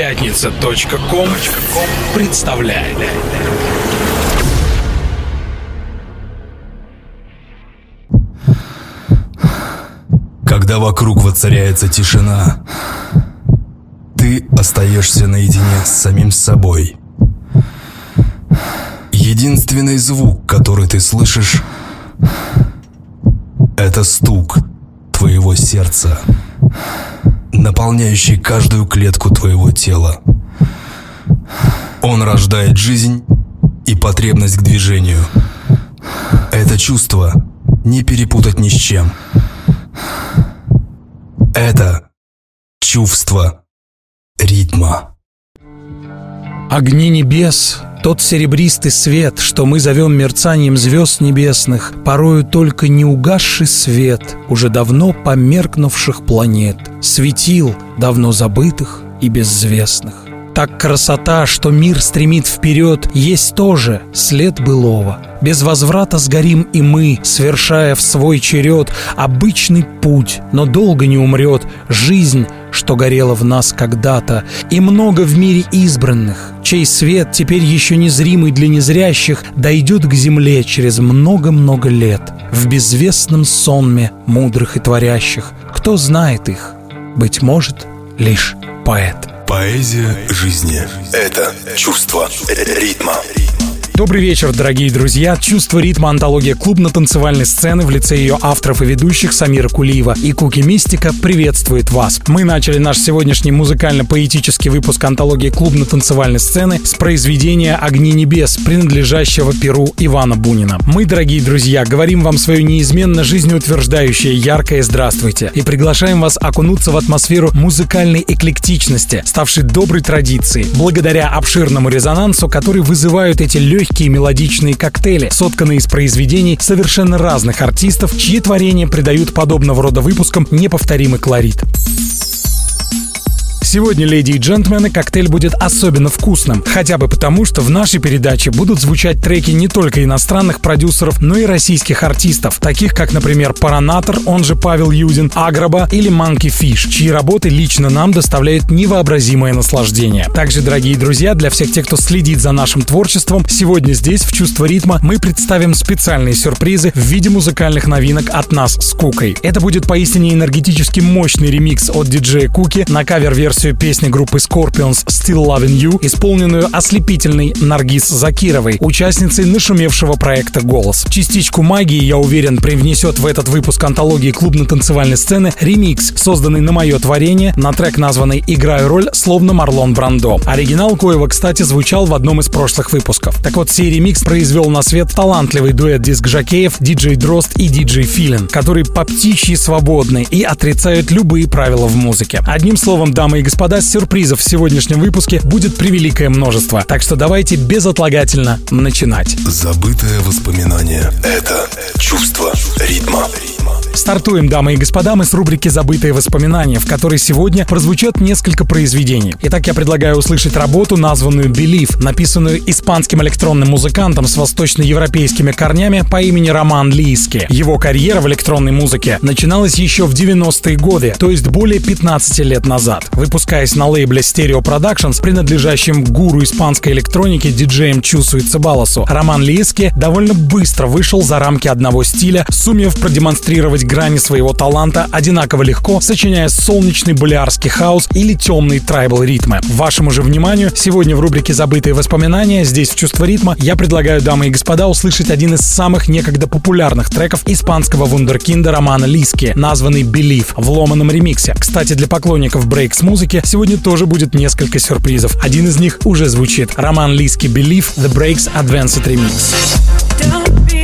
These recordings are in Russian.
Пятница.ком представляет. Когда вокруг воцаряется тишина, ты остаешься наедине с самим собой. Единственный звук, который ты слышишь, это стук твоего сердца, наполняющий каждую клетку твоего тела. Он рождает жизнь и потребность к движению. Это чувство не перепутать ни с чем. Это чувство ритма. Огни небес, тот серебристый свет, что мы зовем мерцанием звезд небесных, порою только не угасший свет уже давно померкнувших планет, светил давно забытых и безвестных. Так красота, что мир стремит вперед, есть тоже след былого. Без возврата сгорим и мы, совершая в свой черед обычный путь, но долго не умрет жизнь, что горела в нас когда-то, и много в мире избранных, чей свет, теперь еще незримый для незрящих, дойдет к земле через много-много лет, в безвестном сонме мудрых и творящих. Кто знает их? Быть может, лишь поэт. Поэзия жизни – это чувство ритма. Добрый вечер, дорогие друзья. Чувство ритма антология клубно-танцевальной сцены в лице ее авторов и ведущих Самира Кулиева и Куки Мистика приветствует вас. Мы начали наш сегодняшний музыкально-поэтический выпуск антологии клубно-танцевальной сцены с произведения «Огни небес», принадлежащего Перу Ивана Бунина. Мы, дорогие друзья, говорим вам свое неизменно жизнеутверждающее яркое «Здравствуйте» и приглашаем вас окунуться в атмосферу музыкальной эклектичности, ставшей доброй традицией, благодаря обширному резонансу, который вызывают эти легкие легкие мелодичные коктейли, сотканные из произведений совершенно разных артистов, чьи творения придают подобного рода выпускам неповторимый колорит. Сегодня, леди и джентльмены, коктейль будет особенно вкусным. Хотя бы потому, что в нашей передаче будут звучать треки не только иностранных продюсеров, но и российских артистов, таких как, например, Паранатор, он же Павел Юдин, Агроба или Monkey Fish, чьи работы лично нам доставляют невообразимое наслаждение. Также, дорогие друзья, для всех тех, кто следит за нашим творчеством, сегодня здесь, в «Чувство ритма», мы представим специальные сюрпризы в виде музыкальных новинок от нас с Кукой. Это будет поистине энергетически мощный ремикс от диджея Куки на кавер-версию версию песни группы Scorpions «Still Loving You», исполненную ослепительной Наргиз Закировой, участницей нашумевшего проекта «Голос». Частичку магии, я уверен, привнесет в этот выпуск антологии клубно-танцевальной сцены ремикс, созданный на мое творение, на трек, названный «Играю роль, словно Марлон Брандо». Оригинал коего, кстати, звучал в одном из прошлых выпусков. Так вот, сей ремикс произвел на свет талантливый дуэт диск-жокеев диджей Дрозд и диджей Филин, которые по птичьи свободны и отрицают любые правила в музыке. Одним словом, дамы и господа, сюрпризов в сегодняшнем выпуске будет превеликое множество. Так что давайте безотлагательно начинать. Забытое воспоминание – это чувство ритма. Стартуем, дамы и господа, мы с рубрики «Забытые воспоминания», в которой сегодня прозвучат несколько произведений. Итак, я предлагаю услышать работу, названную «Believe», написанную испанским электронным музыкантом с восточноевропейскими корнями по имени Роман Лиски. Его карьера в электронной музыке начиналась еще в 90-е годы, то есть более 15 лет назад. Выпускаясь на лейбле Stereo Productions, принадлежащем гуру испанской электроники диджеем Чусу и Цибалосу, Роман Лиски довольно быстро вышел за рамки одного стиля, сумев продемонстрировать грани своего таланта одинаково легко, сочиняя солнечный болярский хаос или темные трайбл ритмы. Вашему же вниманию, сегодня в рубрике «Забытые воспоминания» здесь в «Чувство ритма» я предлагаю, дамы и господа, услышать один из самых некогда популярных треков испанского вундеркинда Романа Лиски, названный «Believe» в ломаном ремиксе. Кстати, для поклонников брейкс музыки сегодня тоже будет несколько сюрпризов. Один из них уже звучит. Роман Лиски «Believe» The Breaks Advanced Remix. Don't be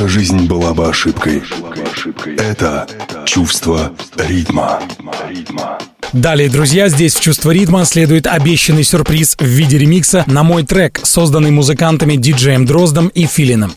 наша жизнь была бы ошибкой. Это чувство ритма. Далее, друзья, здесь в «Чувство ритма» следует обещанный сюрприз в виде ремикса на мой трек, созданный музыкантами диджеем Дроздом и Филином.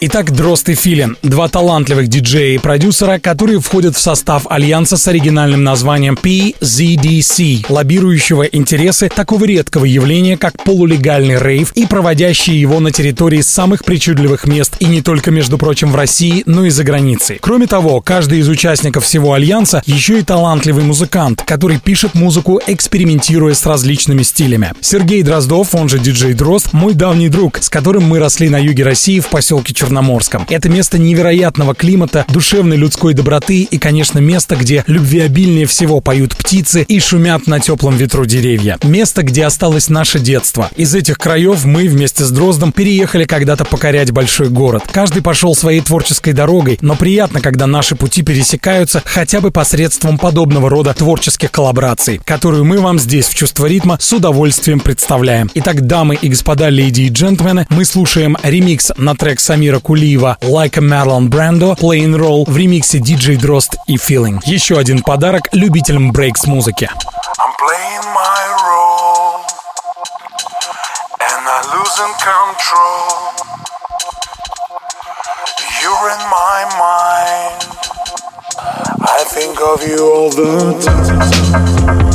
Итак, Дрозд и Филин — два талантливых диджея и продюсера, которые входят в состав альянса с оригинальным названием PZDC, лоббирующего интересы такого редкого явления, как полулегальный рейв и проводящие его на территории самых причудливых мест и не только, между прочим, в России, но и за границей. Кроме того, каждый из участников всего альянса еще и талантливый музыкант, который пишет музыку, экспериментируя с различными стилями. Сергей Дроздов, он же диджей Дрозд, мой давний друг, с которым мы росли на юге России в поселке Черноморск Черноморском. Это место невероятного климата, душевной людской доброты и, конечно, место, где любвеобильнее всего поют птицы и шумят на теплом ветру деревья. Место, где осталось наше детство. Из этих краев мы вместе с Дроздом переехали когда-то покорять большой город. Каждый пошел своей творческой дорогой, но приятно, когда наши пути пересекаются хотя бы посредством подобного рода творческих коллабораций, которую мы вам здесь в «Чувство ритма» с удовольствием представляем. Итак, дамы и господа, леди и джентльмены, мы слушаем ремикс на трек Самира Кулиева «Like a Marlon Brando» Playing Roll в ремиксе DJ Дрозд и Feeling. Еще один подарок любителям брейкс музыки. I'm playing my role And I losing control You're in my mind I think of you all the time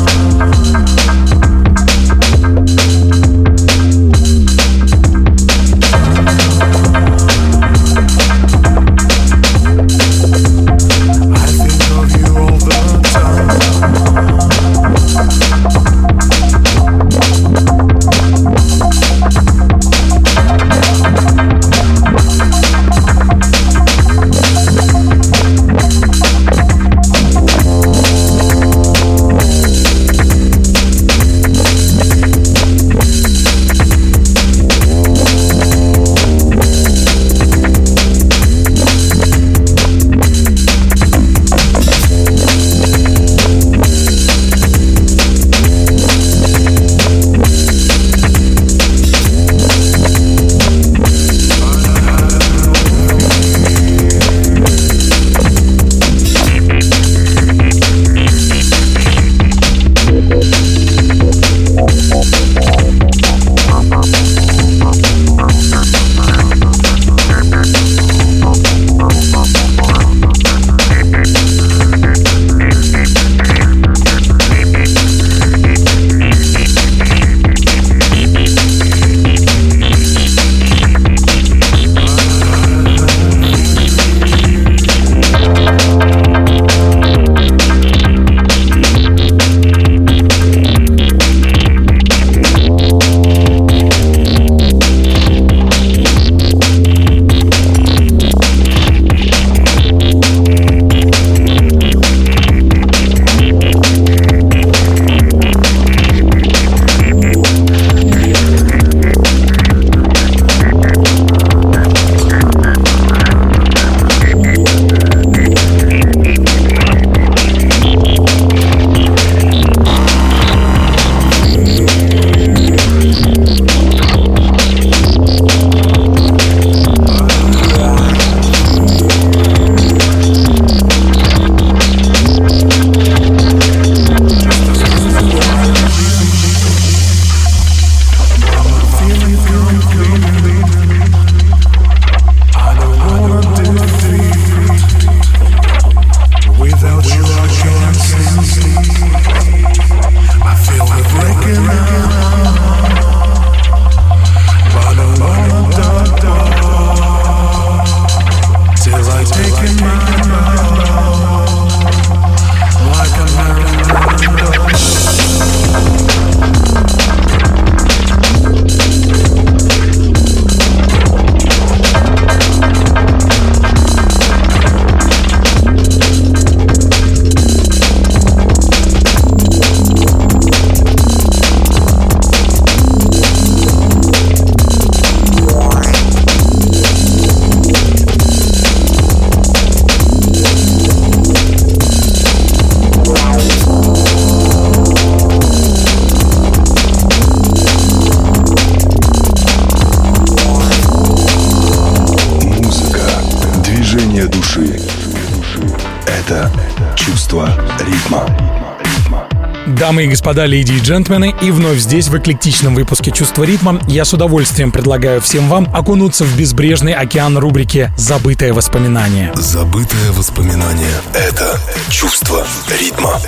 Дамы и господа, леди и джентльмены, и вновь здесь, в эклектичном выпуске «Чувство ритма», я с удовольствием предлагаю всем вам окунуться в безбрежный океан рубрики «Забытое воспоминание». Забытое воспоминание — это чувство ритма.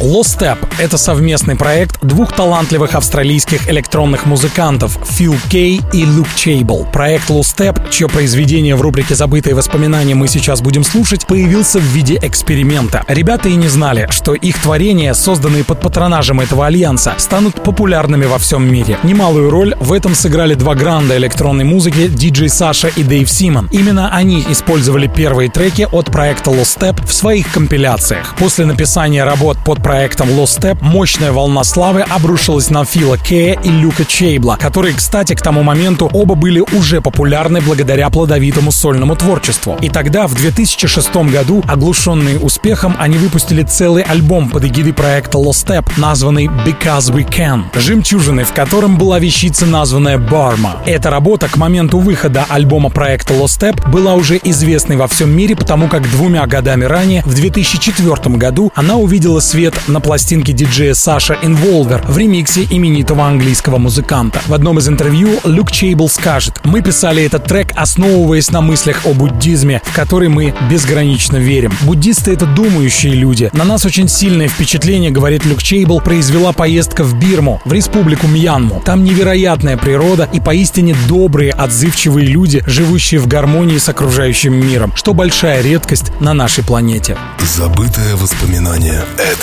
Lost Step — это совместный проект двух талантливых австралийских электронных музыкантов Фил Кей и Люк Чейбл. Проект Lost Step, чье произведение в рубрике «Забытые воспоминания» мы сейчас будем слушать, появился в виде эксперимента. Ребята и не знали, что их творения, созданные под патронажем этого альянса, станут популярными во всем мире. Немалую роль в этом сыграли два гранда электронной музыки диджей Саша и Дэйв Симон. Именно они использовали первые треки от проекта Lost Step в своих компиляциях. После написания работ под проектом Lost Step мощная волна славы обрушилась на Фила Кея и Люка Чейбла, которые, кстати, к тому моменту оба были уже популярны благодаря плодовитому сольному творчеству. И тогда, в 2006 году, оглушенные успехом, они выпустили целый альбом под эгидой проекта Lost Step, названный Because We Can, жемчужиной в котором была вещица, названная Барма. Эта работа к моменту выхода альбома проекта Lost Step была уже известной во всем мире, потому как двумя годами ранее, в 2004 году, она увидела свет на пластинке диджея Саша Инволвер в ремиксе именитого английского музыканта. В одном из интервью Люк Чейбл скажет, «Мы писали этот трек, основываясь на мыслях о буддизме, в который мы безгранично верим. Буддисты — это думающие люди. На нас очень сильное впечатление, говорит Люк Чейбл, произвела поездка в Бирму, в республику Мьянму. Там невероятная природа и поистине добрые, отзывчивые люди, живущие в гармонии с окружающим миром, что большая редкость на нашей планете. Забытое воспоминание — это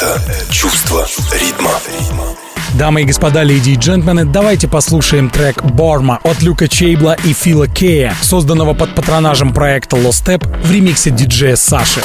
чувство ритма. Дамы и господа, леди и джентльмены, давайте послушаем трек «Борма» от Люка Чейбла и Фила Кея, созданного под патронажем проекта Step в ремиксе диджея Саши.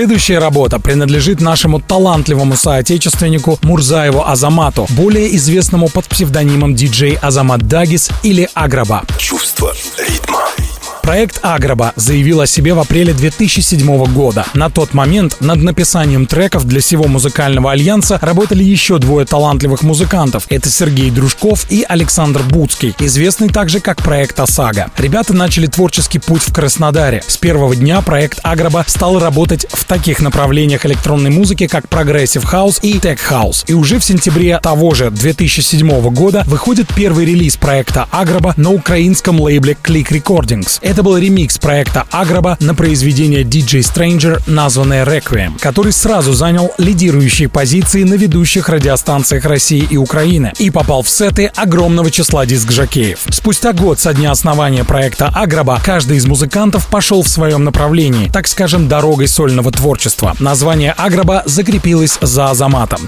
Следующая работа принадлежит нашему талантливому соотечественнику Мурзаеву Азамату, более известному под псевдонимом диджей Азамат Дагис или Аграба. Проект Аграба заявил о себе в апреле 2007 года. На тот момент над написанием треков для всего музыкального альянса работали еще двое талантливых музыкантов. Это Сергей Дружков и Александр Буцкий, известный также как проект ОСАГО. Ребята начали творческий путь в Краснодаре. С первого дня проект Аграба стал работать в таких направлениях электронной музыки, как progressive house и tech house. И уже в сентябре того же 2007 года выходит первый релиз проекта Аграба на украинском лейбле Click Recordings. Это был ремикс проекта Агроба на произведение DJ Stranger, названное Requiem, который сразу занял лидирующие позиции на ведущих радиостанциях России и Украины и попал в сеты огромного числа диск-жокеев. Спустя год со дня основания проекта Агроба каждый из музыкантов пошел в своем направлении, так скажем, дорогой сольного творчества. Название Агроба закрепилось за Азаматом.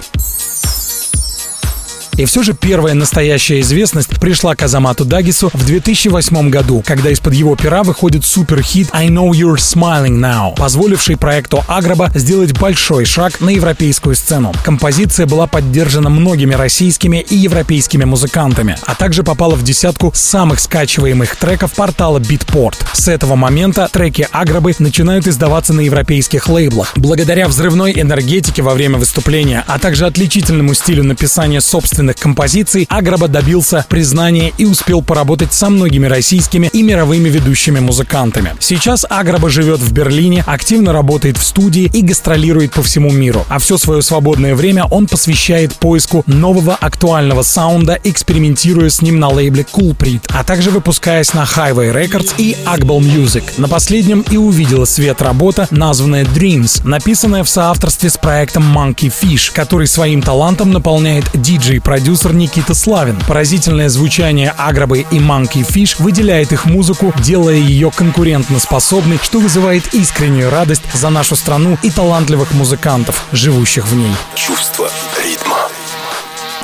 И все же первая настоящая известность пришла к Азамату Дагису в 2008 году, когда из-под его пера выходит суперхит «I Know You're Smiling Now», позволивший проекту Агроба сделать большой шаг на европейскую сцену. Композиция была поддержана многими российскими и европейскими музыкантами, а также попала в десятку самых скачиваемых треков портала Beatport. С этого момента треки Агробы начинают издаваться на европейских лейблах. Благодаря взрывной энергетике во время выступления, а также отличительному стилю написания собственных собственных композиций, Аграба добился признания и успел поработать со многими российскими и мировыми ведущими музыкантами. Сейчас Аграба живет в Берлине, активно работает в студии и гастролирует по всему миру. А все свое свободное время он посвящает поиску нового актуального саунда, экспериментируя с ним на лейбле Coolprit, а также выпускаясь на Highway Records и Agbel Music. На последнем и увидела свет работа, названная Dreams, написанная в соавторстве с проектом Monkey Fish, который своим талантом наполняет диджей продюсер Никита Славин. Поразительное звучание Агробы и Monkey Fish выделяет их музыку, делая ее конкурентно способной, что вызывает искреннюю радость за нашу страну и талантливых музыкантов, живущих в ней. Чувство ритма.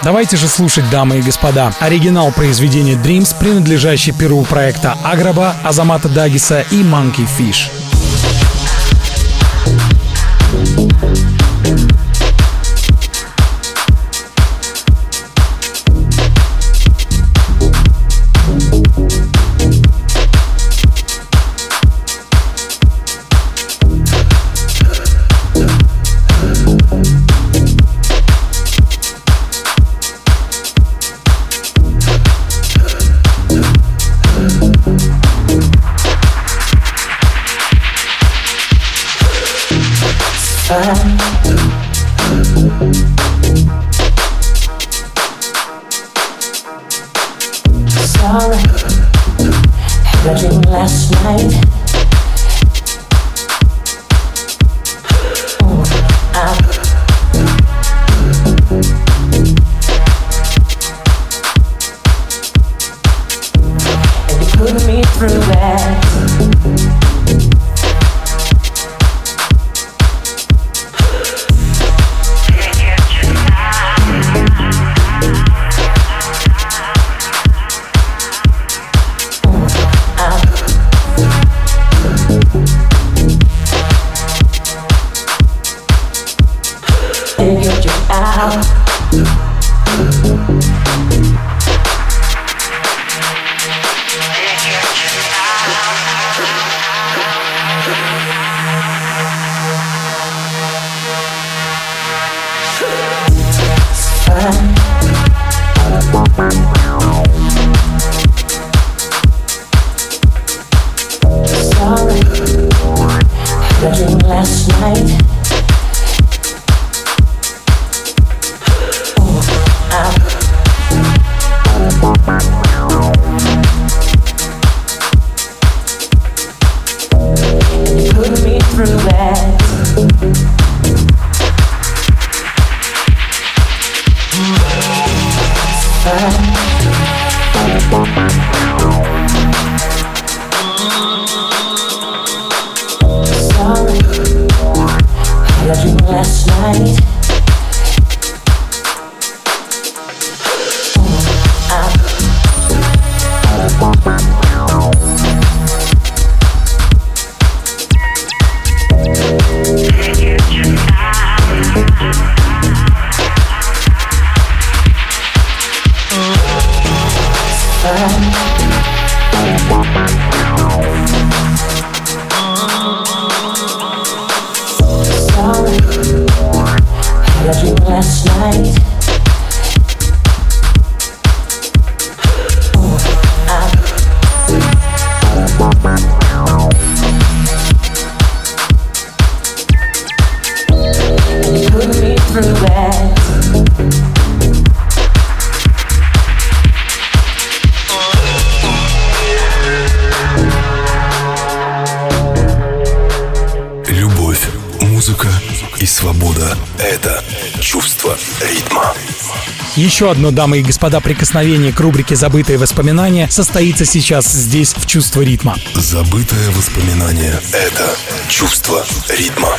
Давайте же слушать, дамы и господа, оригинал произведения Dreams, принадлежащий перу проекта Аграба, Азамата Дагиса и Monkey Fish. Еще одно, дамы и господа, прикосновение к рубрике «Забытые воспоминания» состоится сейчас здесь, в «Чувство ритма». Забытое воспоминание. Это чувство ритма.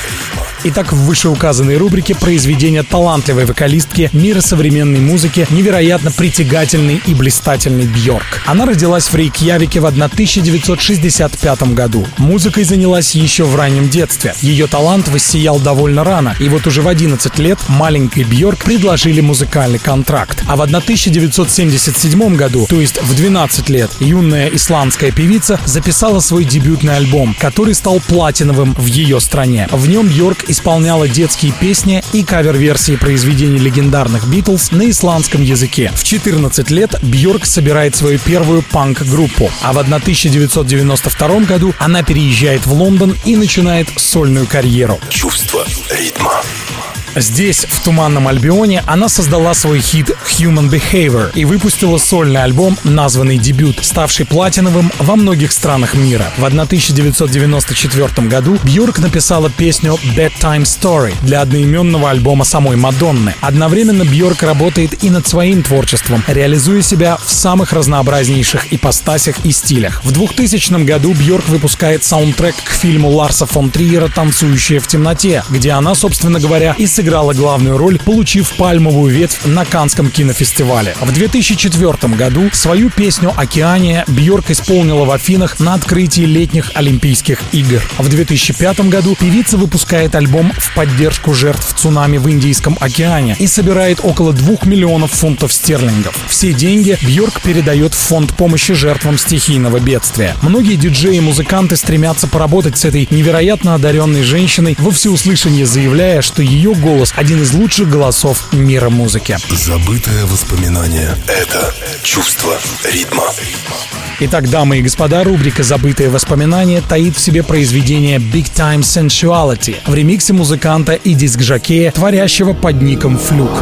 Итак, в вышеуказанной рубрике произведение талантливой вокалистки мира современной музыки, невероятно притягательной и блистательной Бьорк. Она родилась в Рейкьявике в 1965 году. Музыкой занялась еще в раннем детстве. Ее талант воссиял довольно рано, и вот уже в 11 лет маленькой Бьорк предложили музыкальный контракт. А в 1977 году, то есть в 12 лет, юная исландская певица записала свой дебютный альбом, который стал платиновым в ее стране. В нем Бьорк исполняла детские песни и кавер-версии произведений легендарных Битлз на исландском языке. В 14 лет Бьорк собирает свою первую панк-группу, а в 1992 году она переезжает в Лондон и начинает сольную карьеру. Чувство ритма. Здесь, в Туманном Альбионе, она создала свой хит Human Behavior и выпустила сольный альбом, названный «Дебют», ставший платиновым во многих странах мира. В 1994 году Бьорк написала песню Bedtime Story для одноименного альбома самой Мадонны. Одновременно Бьорк работает и над своим творчеством, реализуя себя в самых разнообразнейших ипостасях и стилях. В 2000 году Бьорк выпускает саундтрек к фильму Ларса фон Триера «Танцующая в темноте», где она, собственно говоря, и сыграла главную роль, получив пальмовую ветвь на Канском кинофестивале. В 2004 году свою песню «Океания» Бьорк исполнила в Афинах на открытии летних Олимпийских игр. В 2005 году певица выпускает альбом в поддержку жертв цунами в Индийском океане и собирает около 2 миллионов фунтов стерлингов. Все деньги Бьорк передает в фонд помощи жертвам стихийного бедствия. Многие диджеи и музыканты стремятся поработать с этой невероятно одаренной женщиной во всеуслышание заявляя, что ее голос голос – один из лучших голосов мира музыки. Забытое воспоминание. Это чувство ритма. Итак, дамы и господа, рубрика «Забытые воспоминания» таит в себе произведение Big Time Sensuality в ремиксе музыканта и диск-жокея, творящего под ником Флюк.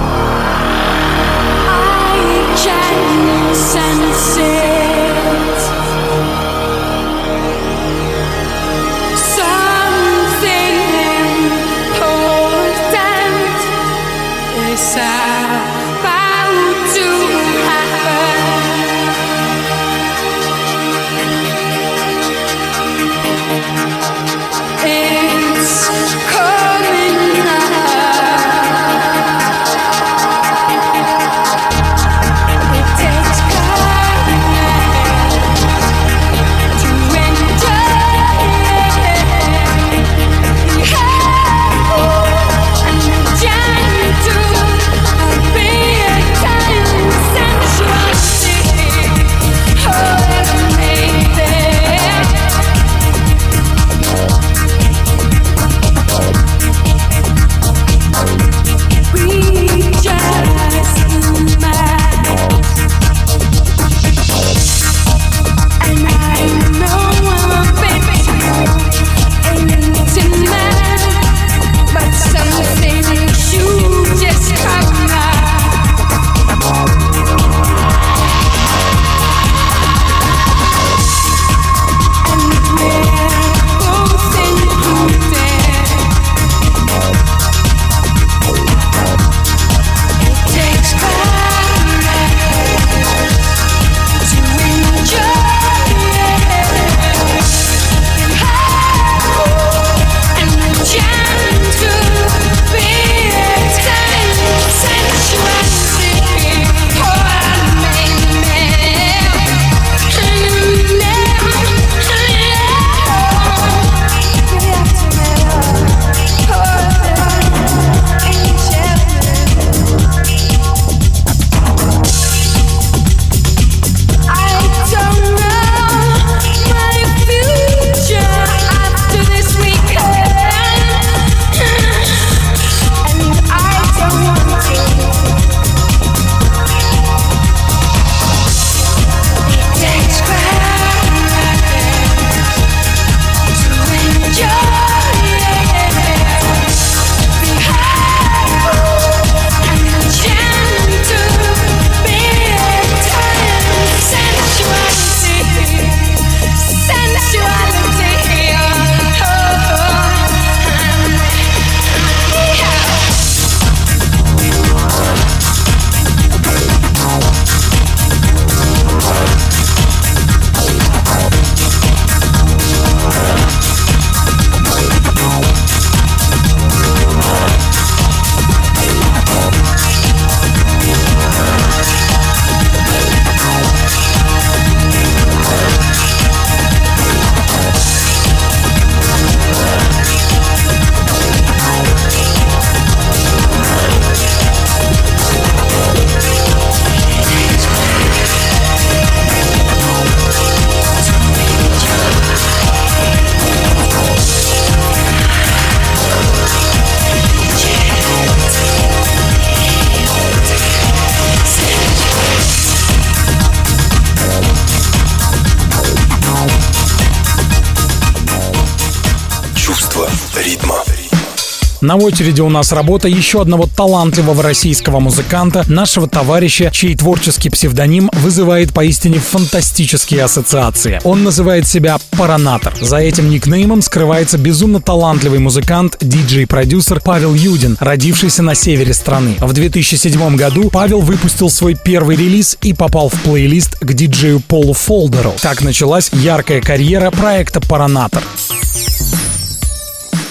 На очереди у нас работа еще одного талантливого российского музыканта, нашего товарища, чей творческий псевдоним вызывает поистине фантастические ассоциации. Он называет себя Паранатор. За этим никнеймом скрывается безумно талантливый музыкант, диджей-продюсер Павел Юдин, родившийся на севере страны. В 2007 году Павел выпустил свой первый релиз и попал в плейлист к диджею Полу Фолдеру. Так началась яркая карьера проекта Паранатор.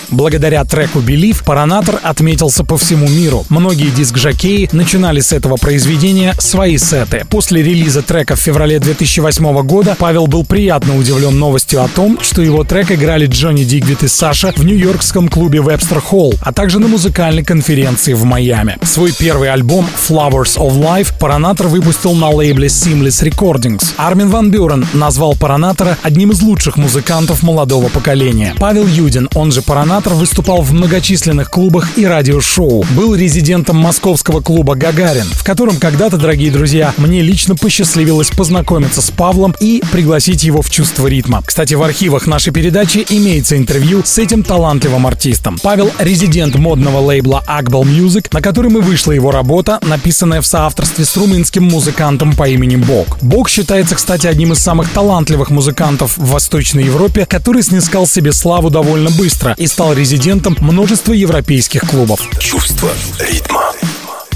Благодаря треку «Believe» Паранатор отметился по всему миру. Многие диск-жокеи начинали с этого произведения свои сеты. После релиза трека в феврале 2008 года Павел был приятно удивлен новостью о том, что его трек играли Джонни Дигвит и Саша в нью-йоркском клубе Webster Hall, а также на музыкальной конференции в Майами. Свой первый альбом Flowers of Life Паранатор выпустил на лейбле Seamless Recordings. Армин Ван Бюрен назвал Паранатора одним из лучших музыкантов молодого поколения. Павел Юдин, он же Паранатор, Терминатор выступал в многочисленных клубах и радиошоу. Был резидентом московского клуба «Гагарин», в котором когда-то, дорогие друзья, мне лично посчастливилось познакомиться с Павлом и пригласить его в чувство ритма. Кстати, в архивах нашей передачи имеется интервью с этим талантливым артистом. Павел — резидент модного лейбла Акбал Music, на котором и вышла его работа, написанная в соавторстве с румынским музыкантом по имени Бог. Бог считается, кстати, одним из самых талантливых музыкантов в Восточной Европе, который снискал себе славу довольно быстро и стал стал резидентом множества европейских клубов. Чувство ритма.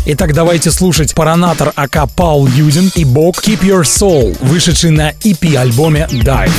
Итак, давайте слушать Паранатор АК Паул Юдин и Бог Keep Your Soul, вышедший на EP-альбоме Dive.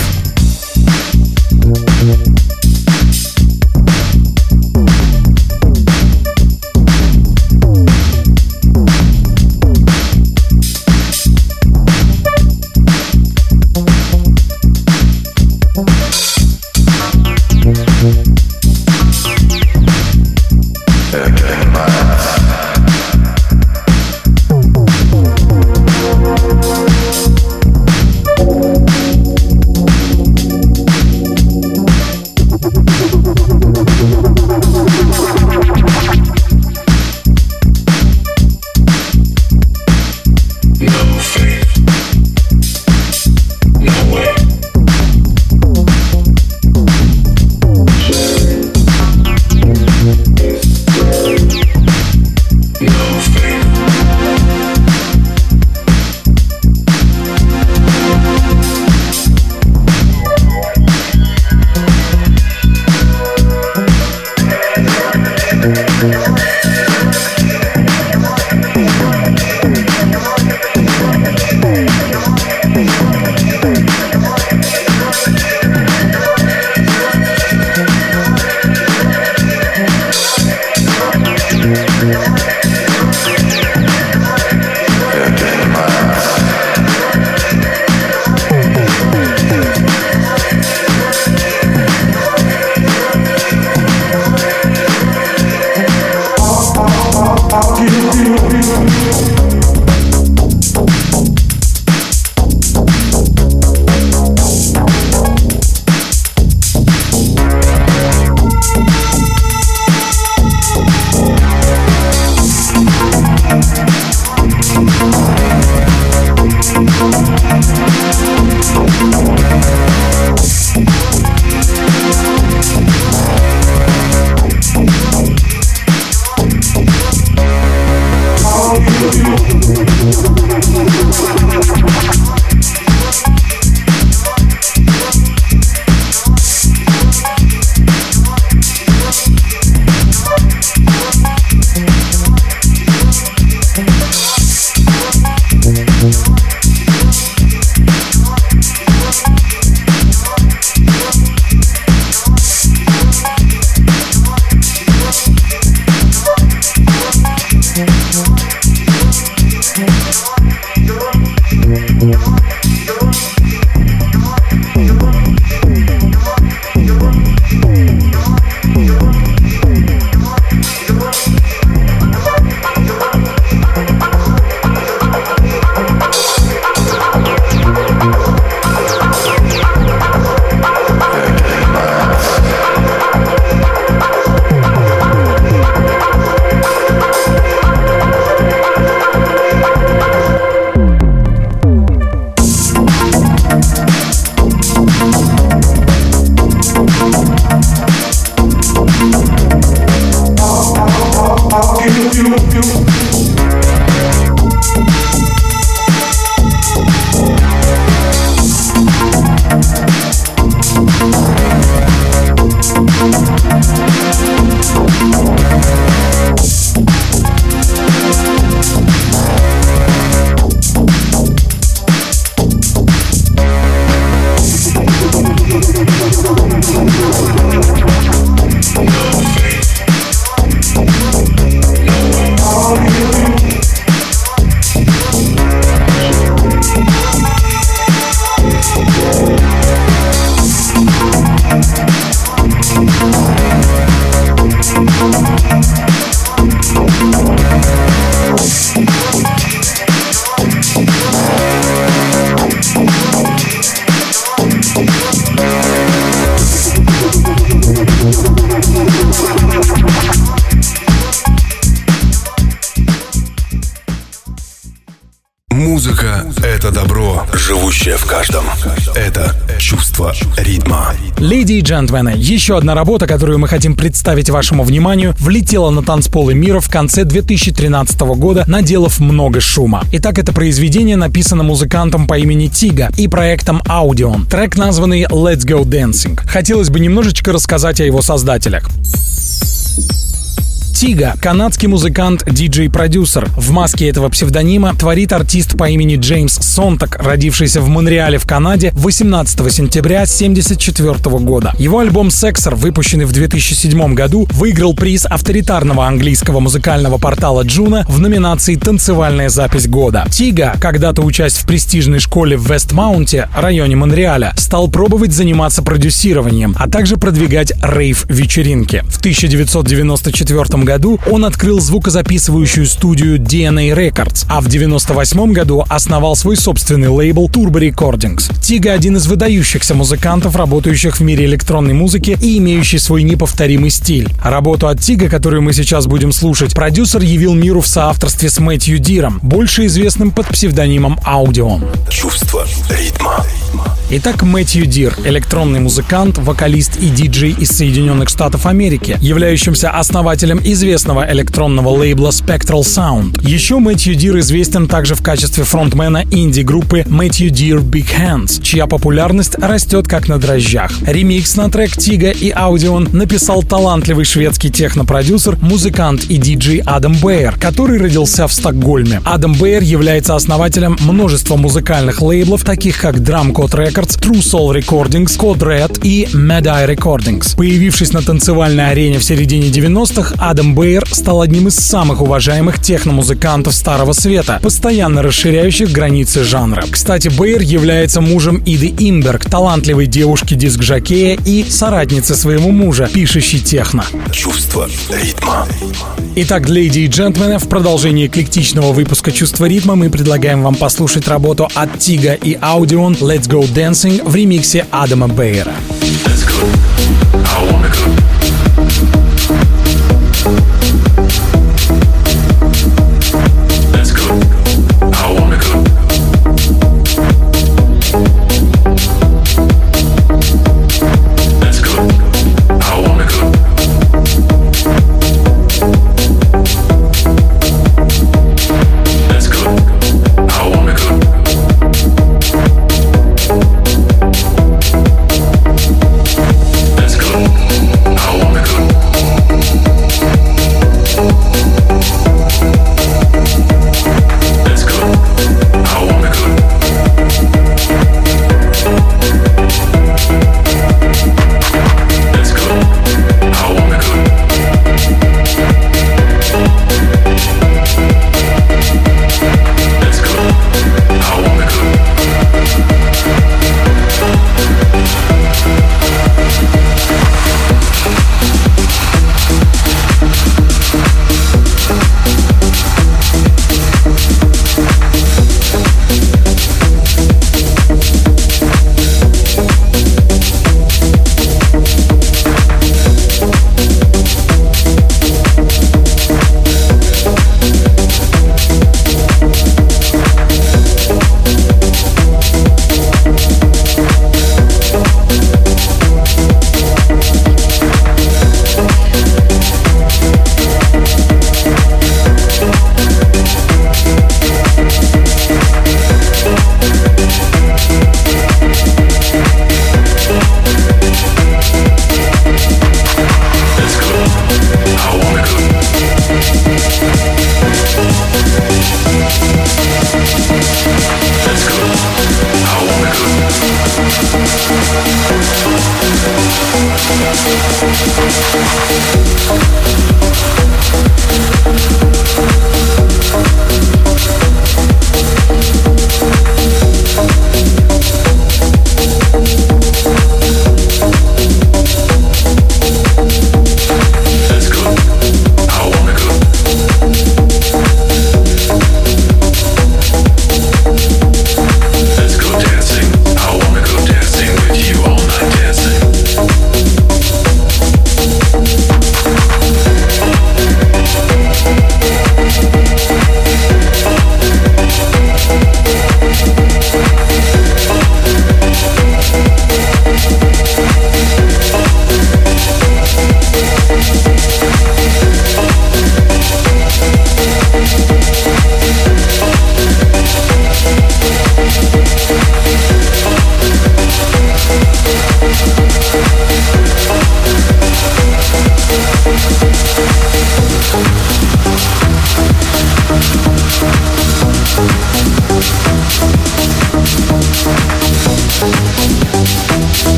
Джентльмены, еще одна работа, которую мы хотим представить вашему вниманию, влетела на танцполы мира в конце 2013 года, наделав много шума. Итак, это произведение написано музыкантом по имени Тига и проектом Audion. Трек, названный Let's Go Dancing. Хотелось бы немножечко рассказать о его создателях. Тига, канадский музыкант, диджей-продюсер. В маске этого псевдонима творит артист по имени Джеймс Сонтаг, родившийся в Монреале в Канаде 18 сентября 1974 года. Его альбом «Sexor», выпущенный в 2007 году, выиграл приз авторитарного английского музыкального портала Juno в номинации «Танцевальная запись года». Тига, когда-то учась в престижной школе в Вестмаунте, районе Монреаля, стал пробовать заниматься продюсированием, а также продвигать рейв-вечеринки. В 1994 году году он открыл звукозаписывающую студию DNA Records, а в 98 году основал свой собственный лейбл Turbo Recordings. Тига один из выдающихся музыкантов, работающих в мире электронной музыки и имеющий свой неповторимый стиль. Работу от Тига, которую мы сейчас будем слушать, продюсер явил миру в соавторстве с Мэтью Диром, больше известным под псевдонимом Аудион. Чувство ритма. Итак, Мэтью Дир — электронный музыкант, вокалист и диджей из Соединенных Штатов Америки, являющимся основателем известного электронного лейбла Spectral Sound. Еще Мэтью Дир известен также в качестве фронтмена инди-группы Мэтью Дир Big Hands, чья популярность растет как на дрожжах. Ремикс на трек Тига и Аудион написал талантливый шведский технопродюсер, музыкант и диджей Адам Бейер, который родился в Стокгольме. Адам Бейер является основателем множества музыкальных лейблов, таких как Drum Code Records, Records, True Soul Recordings, Code Red и Mad Eye Recordings. Появившись на танцевальной арене в середине 90-х, Адам Бейер стал одним из самых уважаемых техномузыкантов Старого Света, постоянно расширяющих границы жанра. Кстати, Бейер является мужем Иды Имберг, талантливой девушки диск-жокея и соратницы своего мужа, пишущей техно. Чувство ритма. Итак, леди и джентльмены, в продолжении эклектичного выпуска «Чувства ритма» мы предлагаем вам послушать работу от Тига и Audиon «Let's Go Dancing» в ремиксе Адама Бейера. Let's go. I wanna go.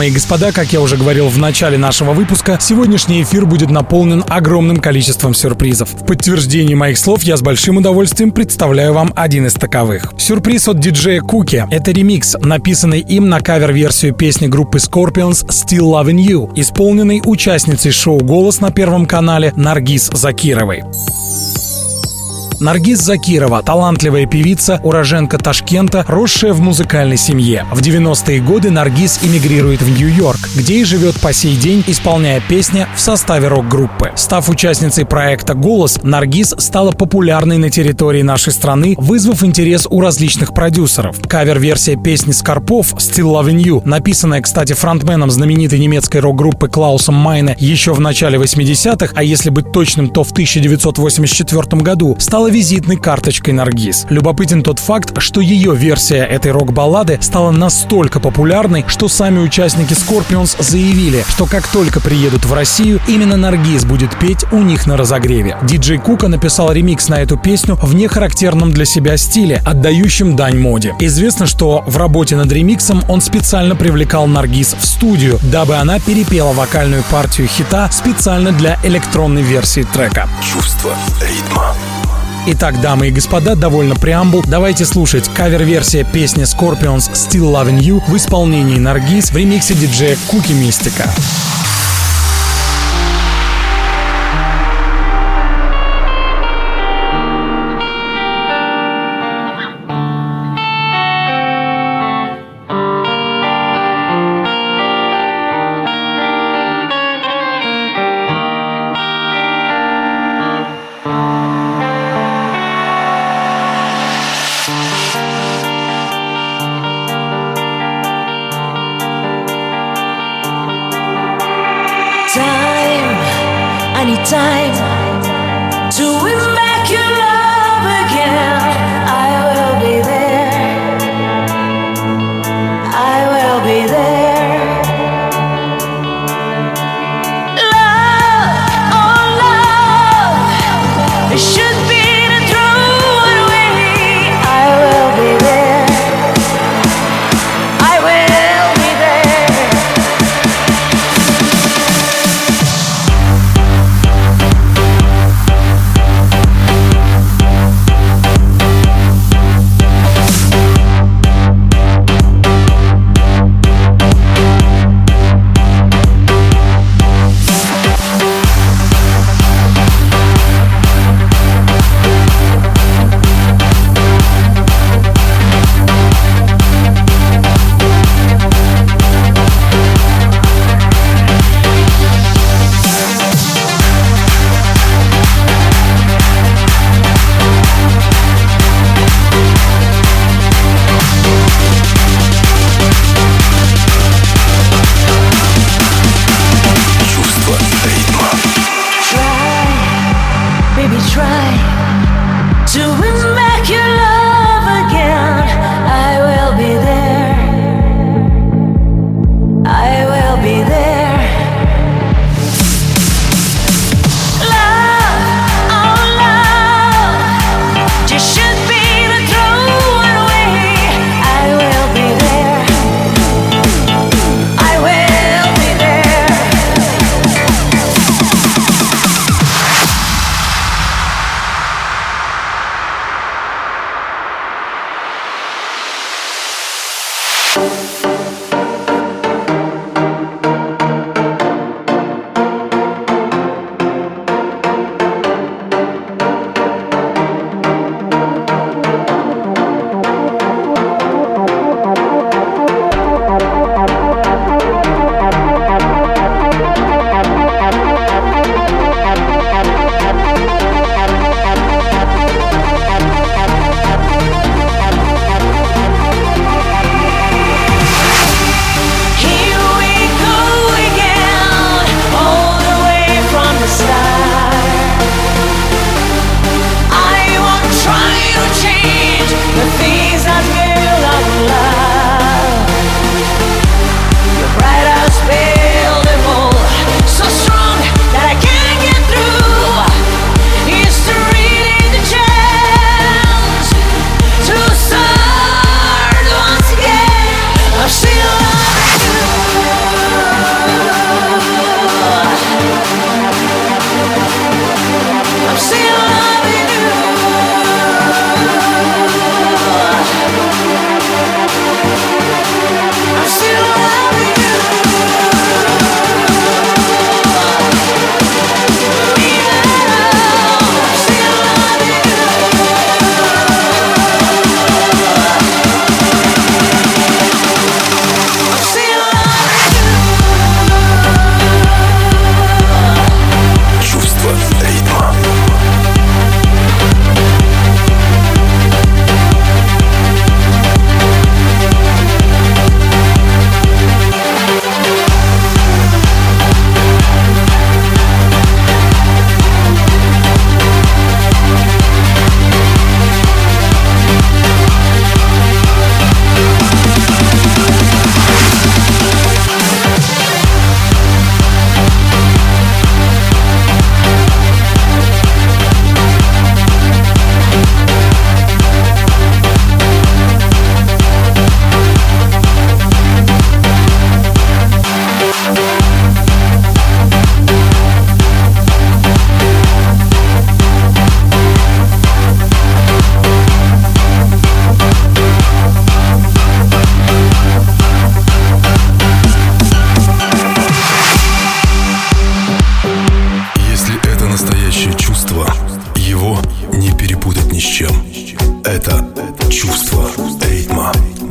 Дамы и господа, как я уже говорил в начале нашего выпуска, сегодняшний эфир будет наполнен огромным количеством сюрпризов. В подтверждении моих слов я с большим удовольствием представляю вам один из таковых. Сюрприз от диджея Куки — это ремикс, написанный им на кавер-версию песни группы Scorpions «Still Loving You», исполненный участницей шоу «Голос» на Первом канале Наргиз Закировой. Наргиз Закирова, талантливая певица, уроженка Ташкента, росшая в музыкальной семье. В 90-е годы Наргиз эмигрирует в Нью-Йорк, где и живет по сей день, исполняя песни в составе рок-группы. Став участницей проекта «Голос», Наргиз стала популярной на территории нашей страны, вызвав интерес у различных продюсеров. Кавер-версия песни Скорпов «Still Loving You», написанная, кстати, фронтменом знаменитой немецкой рок-группы Клаусом Майне еще в начале 80-х, а если быть точным, то в 1984 году, стала визитной карточкой Наргиз. Любопытен тот факт, что ее версия этой рок-баллады стала настолько популярной, что сами участники Scorpions заявили, что как только приедут в Россию, именно Наргиз будет петь у них на разогреве. Диджей Кука написал ремикс на эту песню в нехарактерном для себя стиле, отдающем дань моде. Известно, что в работе над ремиксом он специально привлекал Наргиз в студию, дабы она перепела вокальную партию хита специально для электронной версии трека. Чувство ритма. Итак, дамы и господа, довольно преамбул. Давайте слушать кавер-версия песни Scorpions «Still Loving You» в исполнении Наргиз в ремиксе диджея Куки Мистика.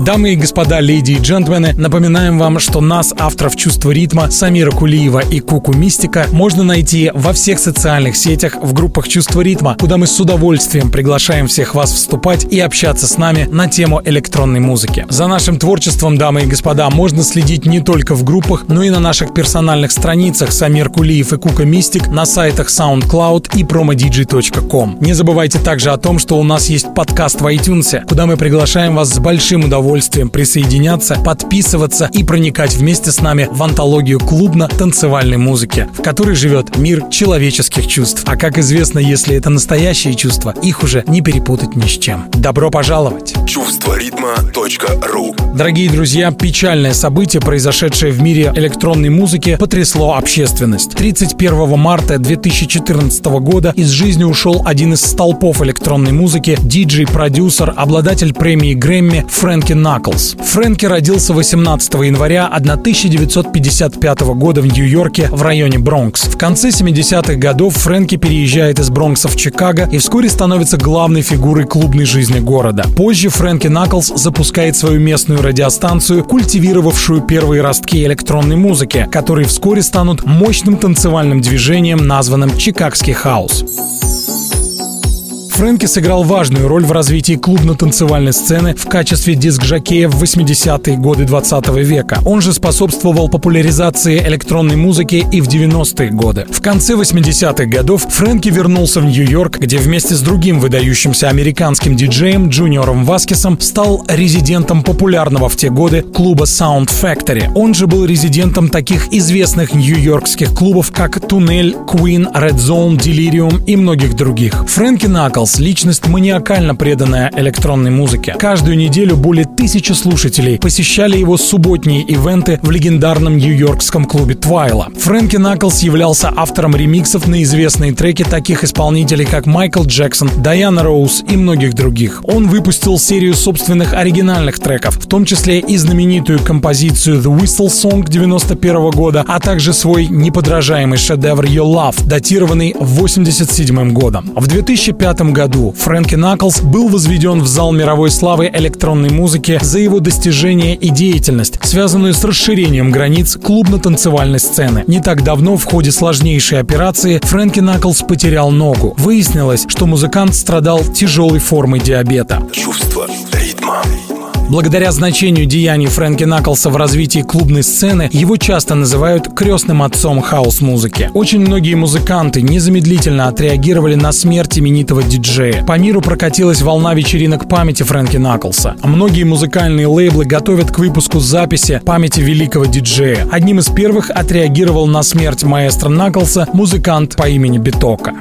Дамы и господа, леди и джентльмены, напоминаем вам, что нас, авторов чувства ритма, Самира Кулиева и Куку Мистика, можно найти во всех социальных сетях в группах чувства ритма, куда мы с удовольствием приглашаем всех вас вступать и общаться с нами на тему электронной музыки. За нашим творчеством, дамы и господа, можно следить не только в группах, но и на наших персональных страницах Самир Кулиев и Кука Мистик на сайтах SoundCloud и promodj.com. Не забывайте также о том, что у нас есть подкаст в iTunes, куда мы приглашаем вас с большим удовольствием присоединяться, подписываться и проникать вместе с нами в антологию клубно-танцевальной музыки, в которой живет мир человеческих чувств. А как известно, если это настоящие чувства, их уже не перепутать ни с чем. Добро пожаловать! Чувство ритма.ру Дорогие друзья, печальное событие, произошедшее в мире электронной музыки, потрясло общественность. 31 марта 2014 года из жизни ушел один из столпов электронной музыки, диджей-продюсер, обладатель премии Грэмми Фрэнки Наклс. Фрэнки родился 18 января 1955 года в Нью-Йорке в районе Бронкс. В конце 70-х годов Фрэнки переезжает из Бронкса в Чикаго и вскоре становится главной фигурой клубной жизни города. Позже Фрэнки Наклс запускает свою местную радиостанцию, культивировавшую первые ростки электронной музыки, которые вскоре станут мощным танцевальным движением, названным «Чикагский хаус». Фрэнки сыграл важную роль в развитии клубно-танцевальной сцены в качестве диск-жокея в 80-е годы 20 века. Он же способствовал популяризации электронной музыки и в 90-е годы. В конце 80-х годов Фрэнки вернулся в Нью-Йорк, где вместе с другим выдающимся американским диджеем Джуниором Васкесом стал резидентом популярного в те годы клуба Sound Factory. Он же был резидентом таких известных нью-йоркских клубов, как Tunnel, Queen, Red Zone, Delirium и многих других. Фрэнки Наклс Битлз — личность маниакально преданная электронной музыке. Каждую неделю более тысячи слушателей посещали его субботние ивенты в легендарном нью-йоркском клубе Твайла. Фрэнки Наклс являлся автором ремиксов на известные треки таких исполнителей, как Майкл Джексон, Дайана Роуз и многих других. Он выпустил серию собственных оригинальных треков, в том числе и знаменитую композицию The Whistle Song 91 года, а также свой неподражаемый шедевр Your Love, датированный 87 годом. В 2005 году году Фрэнки Наклс был возведен в зал мировой славы электронной музыки за его достижения и деятельность, связанную с расширением границ клубно-танцевальной сцены. Не так давно в ходе сложнейшей операции Фрэнки Наклс потерял ногу. Выяснилось, что музыкант страдал тяжелой формой диабета. Чувство ритма. Благодаря значению деяний Фрэнки Наклса в развитии клубной сцены, его часто называют крестным отцом хаос-музыки. Очень многие музыканты незамедлительно отреагировали на смерть именитого диджея. По миру прокатилась волна вечеринок памяти Фрэнки Наклса. Многие музыкальные лейблы готовят к выпуску записи памяти великого диджея. Одним из первых отреагировал на смерть маэстро Наклса музыкант по имени Битока.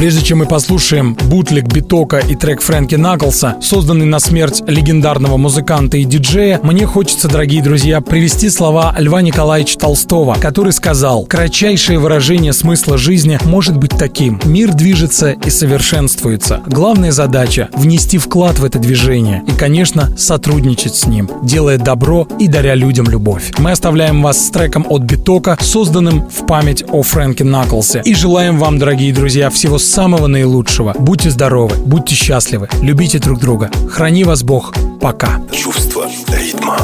Прежде чем мы послушаем бутлик Битока и трек Фрэнки Наклса, созданный на смерть легендарного музыканта и диджея, мне хочется, дорогие друзья, привести слова Льва Николаевича Толстого, который сказал «Кратчайшее выражение смысла жизни может быть таким. Мир движется и совершенствуется. Главная задача — внести вклад в это движение и, конечно, сотрудничать с ним, делая добро и даря людям любовь. Мы оставляем вас с треком от Битока, созданным в память о Фрэнке Наклсе, и желаем вам, дорогие друзья, всего самого наилучшего. Будьте здоровы, будьте счастливы, любите друг друга. Храни вас Бог. Пока. Чувство ритма.